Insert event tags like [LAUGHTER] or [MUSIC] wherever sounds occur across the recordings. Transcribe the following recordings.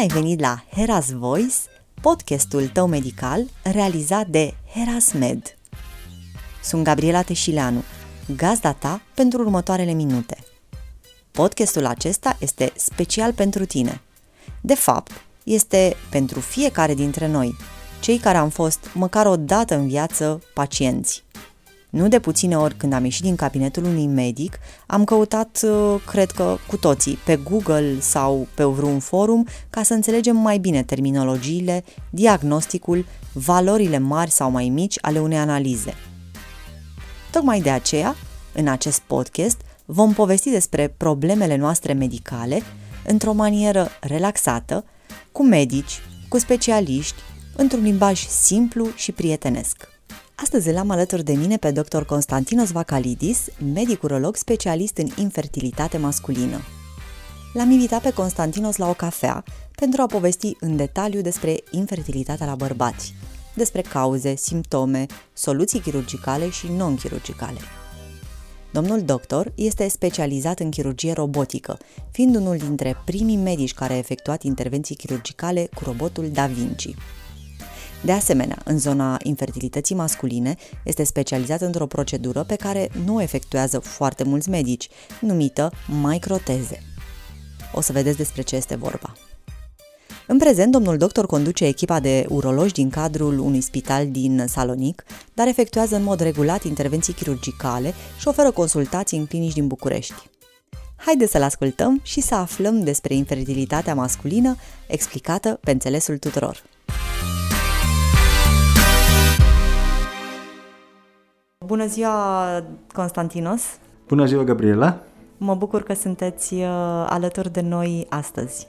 ai venit la Heras Voice, podcastul tău medical realizat de Heras Med. Sunt Gabriela Teșileanu, gazda ta pentru următoarele minute. Podcastul acesta este special pentru tine. De fapt, este pentru fiecare dintre noi, cei care am fost măcar o dată în viață pacienți. Nu de puține ori când am ieșit din cabinetul unui medic, am căutat, uh, cred că cu toții, pe Google sau pe vreun forum ca să înțelegem mai bine terminologiile, diagnosticul, valorile mari sau mai mici ale unei analize. Tocmai de aceea, în acest podcast, vom povesti despre problemele noastre medicale într-o manieră relaxată, cu medici, cu specialiști, într-un limbaj simplu și prietenesc. Astăzi l-am alături de mine pe dr. Constantinos Vacalidis, medic urolog specialist în infertilitate masculină. L-am invitat pe Constantinos la o cafea pentru a povesti în detaliu despre infertilitatea la bărbați, despre cauze, simptome, soluții chirurgicale și non-chirurgicale. Domnul doctor este specializat în chirurgie robotică, fiind unul dintre primii medici care a efectuat intervenții chirurgicale cu robotul Da Vinci. De asemenea, în zona infertilității masculine, este specializat într-o procedură pe care nu o efectuează foarte mulți medici, numită microteze. O să vedeți despre ce este vorba. În prezent, domnul doctor conduce echipa de urologi din cadrul unui spital din Salonic, dar efectuează în mod regulat intervenții chirurgicale și oferă consultații în clinici din București. Haideți să-l ascultăm și să aflăm despre infertilitatea masculină explicată pe înțelesul tuturor. Bună ziua, Constantinos! Bună ziua, Gabriela! Mă bucur că sunteți uh, alături de noi astăzi.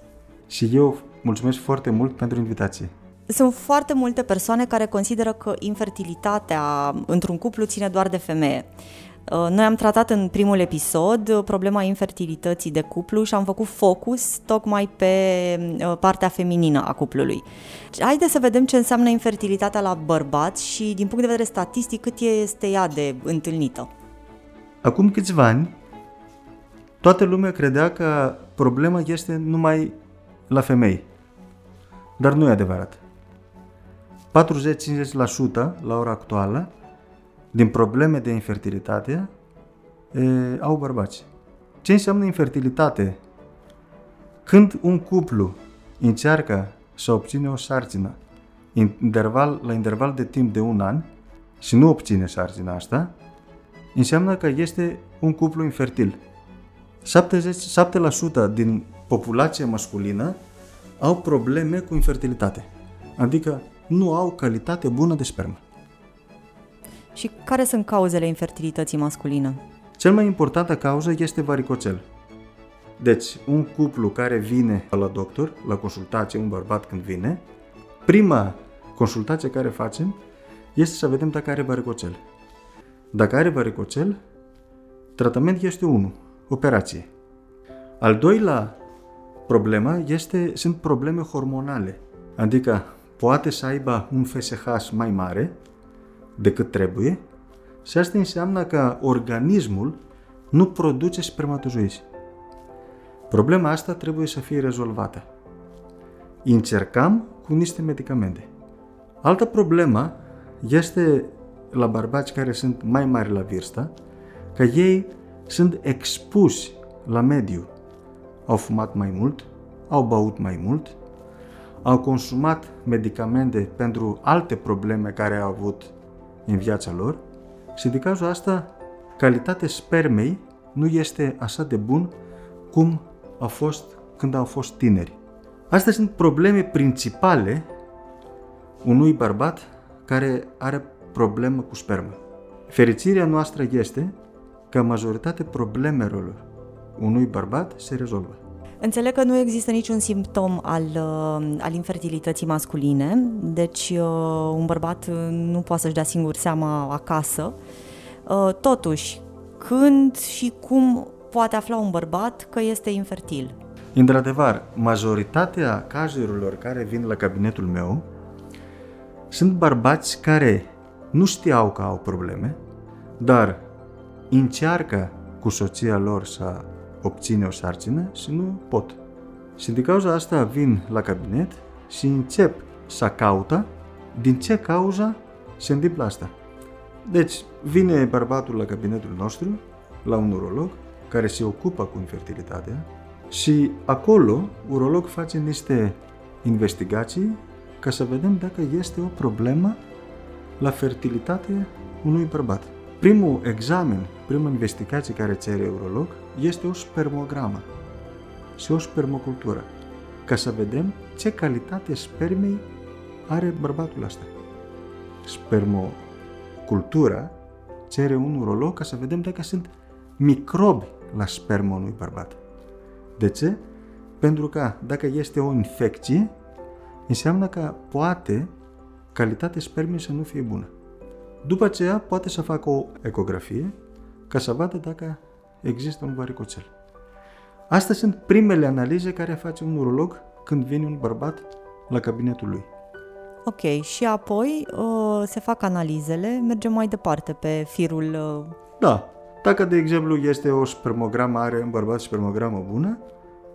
Și eu mulțumesc foarte mult pentru invitație. Sunt foarte multe persoane care consideră că infertilitatea într-un cuplu ține doar de femeie. Uh, noi am tratat în primul episod uh, problema infertilității de cuplu și am făcut focus tocmai pe uh, partea feminină a cuplului. Haideți să vedem ce înseamnă infertilitatea la bărbați și din punct de vedere statistic cât este ea de întâlnită. Acum câțiva ani, toată lumea credea că problema este numai la femei. Dar nu e adevărat. 40-50% la ora actuală din probleme de infertilitate e, au bărbați. Ce înseamnă infertilitate? Când un cuplu încearcă să obține o sarcină interval, la interval de timp de un an și nu obține sarcina asta, înseamnă că este un cuplu infertil. 77% din populația masculină au probleme cu infertilitate, adică nu au calitate bună de spermă. Și care sunt cauzele infertilității masculine? Cel mai importantă cauză este varicocel. Deci, un cuplu care vine la doctor, la consultație, un bărbat când vine, prima consultație care facem este să vedem dacă are varicocel. Dacă are varicocel, tratament este unul, operație. Al doilea problema este, sunt probleme hormonale, adică poate să aibă un FSH mai mare, decât trebuie și asta înseamnă că organismul nu produce spermatozoizi. Problema asta trebuie să fie rezolvată. Încercăm cu niște medicamente. Altă problemă este la bărbați care sunt mai mari la vârstă, că ei sunt expuși la mediu. Au fumat mai mult, au băut mai mult, au consumat medicamente pentru alte probleme care au avut în viața lor și de cazul asta calitatea spermei nu este așa de bun cum a fost când au fost tineri. Astea sunt probleme principale unui bărbat care are problemă cu spermă. Fericirea noastră este că majoritatea problemelor unui bărbat se rezolvă. Înțeleg că nu există niciun simptom al, uh, al infertilității masculine, deci uh, un bărbat nu poate să-și dea singur seama acasă. Uh, totuși, când și cum poate afla un bărbat că este infertil? Într-adevăr, majoritatea cazurilor care vin la cabinetul meu sunt bărbați care nu știau că au probleme, dar încearcă cu soția lor să obține o sarcină și nu pot. Și din cauza asta vin la cabinet și încep să caută din ce cauza se întâmplă asta. Deci, vine bărbatul la cabinetul nostru, la un urolog, care se ocupă cu infertilitatea și acolo urolog face niște investigații ca să vedem dacă este o problemă la fertilitate unui bărbat. Primul examen, prima investigație care cere urolog este o spermogramă și o spermocultură, ca să vedem ce calitate spermei are bărbatul ăsta. Spermocultura cere un urolog ca să vedem dacă sunt microbi la sperma unui bărbat. De ce? Pentru că dacă este o infecție, înseamnă că poate calitatea spermei să nu fie bună. După aceea poate să facă o ecografie ca să vadă dacă există un varicocel. Astea sunt primele analize care face un urolog când vine un bărbat la cabinetul lui. Ok, și apoi uh, se fac analizele, mergem mai departe pe firul... Uh... Da, dacă de exemplu este o spermogramă, are un bărbat spermogramă bună,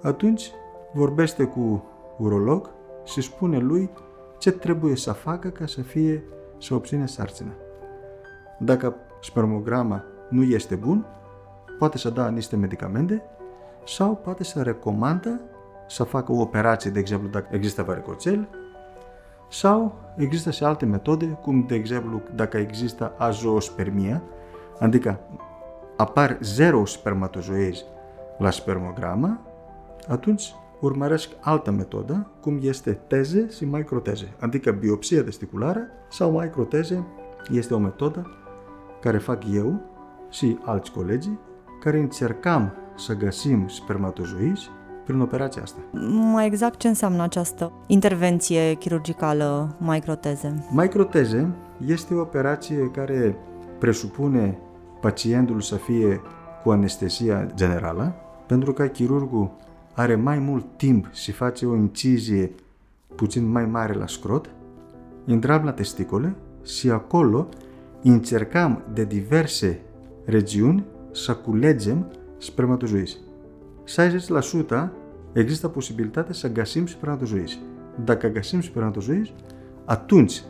atunci vorbește cu urolog și spune lui ce trebuie să facă ca să fie să obține sarcină. Dacă spermograma nu este bun, poate să da niște medicamente sau poate să recomandă să facă o operație, de exemplu, dacă există varicocel, sau există și alte metode, cum de exemplu dacă există azoospermia, adică apar zero spermatozoizi la spermogramă, atunci urmăresc altă metodă, cum este teze și microteze, adică biopsia testiculară sau microteze. Este o metodă care fac eu și alți colegi care încercam să găsim spermatozoizi prin operația asta. Mai exact ce înseamnă această intervenție chirurgicală microteze? Microteze este o operație care presupune pacientul să fie cu anestesia generală, pentru că chirurgul are mai mult timp și face o incizie puțin mai mare la scrot, intram la testicole și acolo încercam de diverse regiuni să culegem spermatozoizi. 60% există posibilitatea să găsim spermatozoizi. Dacă găsim spermatozoizi, atunci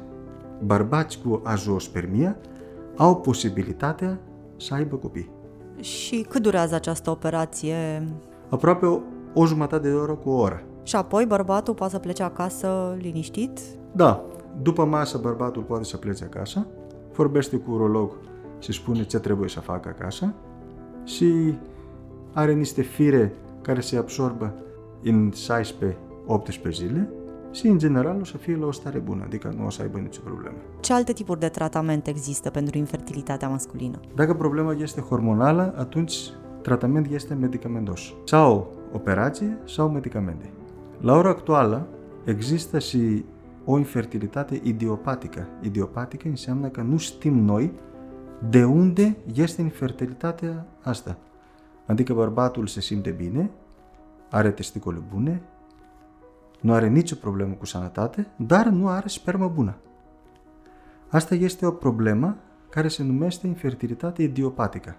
bărbați cu azoospermia au posibilitatea să aibă copii. Și cât durează această operație? Aproape o, o jumătate de oră cu o oră. Și apoi bărbatul poate să plece acasă liniștit? Da. După masă bărbatul poate să plece acasă, vorbește cu urolog și spune ce trebuie să facă acasă și are niște fire care se absorbă în 16-18 zile și, în general, o să fie la o stare bună, adică nu o să aibă nicio problemă. Ce alte tipuri de tratament există pentru infertilitatea masculină? Dacă problema este hormonală, atunci tratament este medicamentos. Sau operație sau medicamente. La ora actuală există și o infertilitate idiopatică. Idiopatică înseamnă că nu știm noi de unde este infertilitatea asta. Adică bărbatul se simte bine, are testicole bune, nu are nicio problemă cu sănătate, dar nu are spermă bună. Asta este o problemă care se numește infertilitate idiopatică.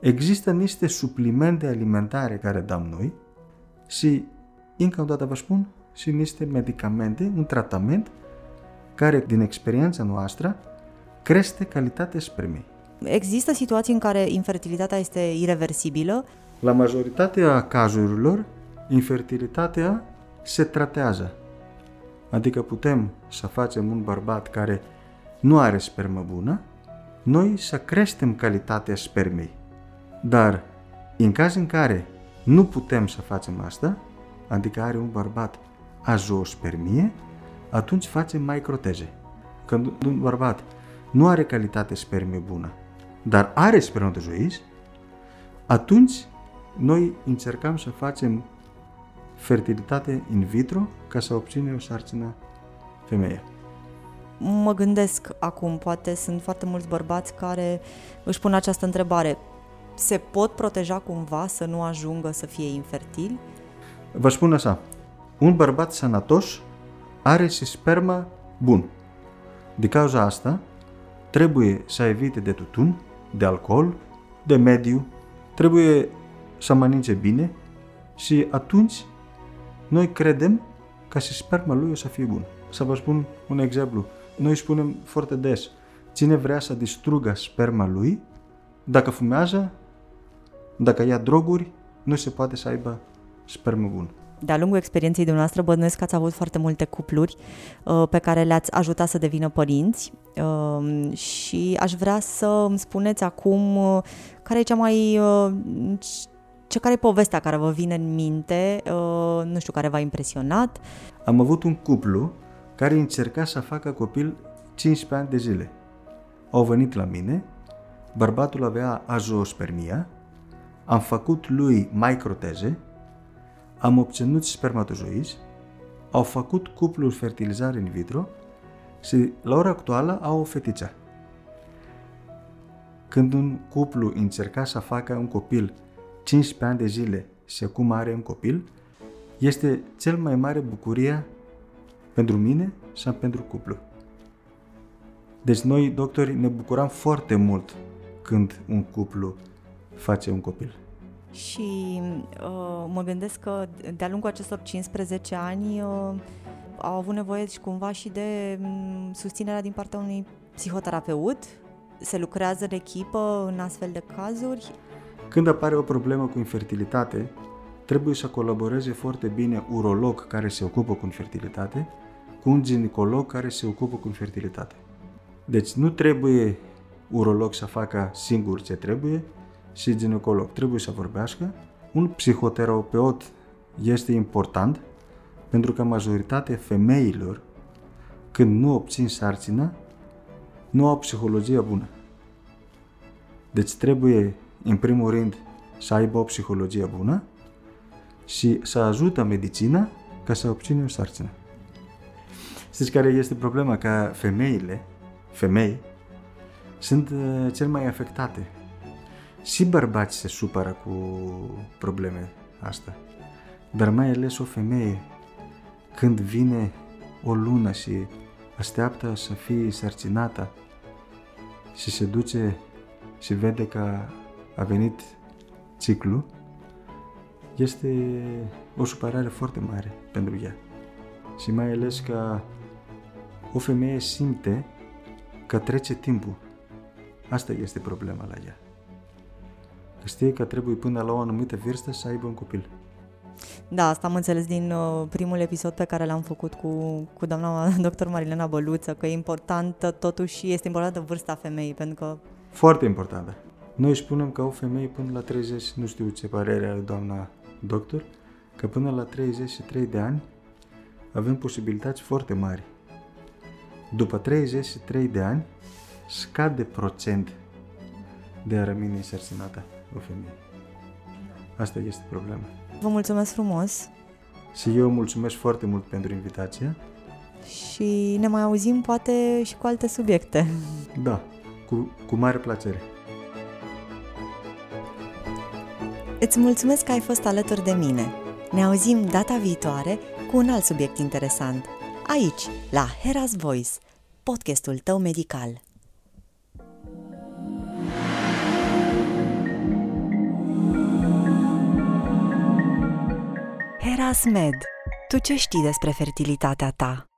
Există niște suplimente alimentare care dăm noi și, încă o dată vă spun, și niște medicamente, un tratament care, din experiența noastră, crește calitatea spermei. Există situații în care infertilitatea este irreversibilă? La majoritatea cazurilor, infertilitatea se tratează. Adică putem să facem un bărbat care nu are spermă bună, noi să creștem calitatea spermei. Dar în caz în care nu putem să facem asta, adică are un bărbat azoospermie, atunci facem microteze. Când un bărbat nu are calitate spermie bună, dar are spermatozoizi, atunci noi încercăm să facem fertilitate in vitro ca să obținem o sarcină femeie. Mă gândesc acum, poate sunt foarte mulți bărbați care își pun această întrebare. Se pot proteja cumva să nu ajungă să fie infertili? Vă spun așa, un bărbat sănătos are și spermă bun. De cauza asta, trebuie să evite de tutun, de alcool, de mediu, trebuie să mănânce bine și atunci noi credem ca și sperma lui o să fie bună. Să vă spun un exemplu. Noi spunem foarte des, cine vrea să distrugă sperma lui, dacă fumează, dacă ia droguri, nu se poate să aibă spermă bună. De-a lungul experienței dumneavoastră, bănuiesc că ați avut foarte multe cupluri uh, pe care le-ați ajutat să devină părinți uh, și aș vrea să îmi spuneți acum uh, care e cea mai... Uh, ce care e povestea care vă vine în minte, uh, nu știu, care v-a impresionat? Am avut un cuplu care încerca să facă copil 15 ani de zile. Au venit la mine, bărbatul avea azoospermia, am făcut lui microteze, am obținut spermatozoizi, au făcut cuplul fertilizare in vitro și la ora actuală au o fetiță. Când un cuplu încerca să facă un copil 15 ani de zile și acum are un copil, este cel mai mare bucurie pentru mine sau pentru cuplu. Deci noi, doctori, ne bucuram foarte mult când un cuplu face un copil. Și uh, mă gândesc că de-a lungul acestor 15 ani uh, au avut nevoie și cumva și de um, susținerea din partea unui psihoterapeut. Se lucrează de echipă în astfel de cazuri. Când apare o problemă cu infertilitate, trebuie să colaboreze foarte bine urolog care se ocupă cu infertilitate cu un ginecolog care se ocupă cu infertilitate. Deci nu trebuie urolog să facă singur ce trebuie și ginecolog. Trebuie să vorbească. Un psihoterapeut este important pentru că majoritatea femeilor, când nu obțin sarcină, nu au psihologia bună. Deci trebuie, în primul rând, să aibă o psihologie bună și să ajută medicina ca să obțină o sarcină. Știți care este problema? Că femeile, femei, sunt uh, cel mai afectate. Și bărbați se supără cu probleme asta. Dar mai ales o femeie, când vine o lună și așteaptă să fie sarcinată și se duce și vede că a venit ciclu, este o supărare foarte mare pentru ea. Și mai ales că o femeie simte că trece timpul. Asta este problema la ea. Că știe că trebuie până la o anumită vârstă să aibă un copil. Da, asta am înțeles din uh, primul episod pe care l-am făcut cu, cu doamna [LAUGHS] doctor Marilena Băluță, că e importantă totuși, este importantă vârsta femeii, pentru că... Foarte importantă. Noi spunem că o femeie până la 30, nu știu ce părere are doamna doctor, că până la 33 de ani avem posibilități foarte mari după 33 de ani, scade procent de a rămâne însărcinată o femeie. Asta este problema. Vă mulțumesc frumos! Și eu mulțumesc foarte mult pentru invitație. Și ne mai auzim poate și cu alte subiecte. Da, cu, cu mare plăcere. Îți mulțumesc că ai fost alături de mine. Ne auzim data viitoare cu un alt subiect interesant. Aici, la Heras Voice, podcastul tău medical. Heras Med. Tu ce știi despre fertilitatea ta?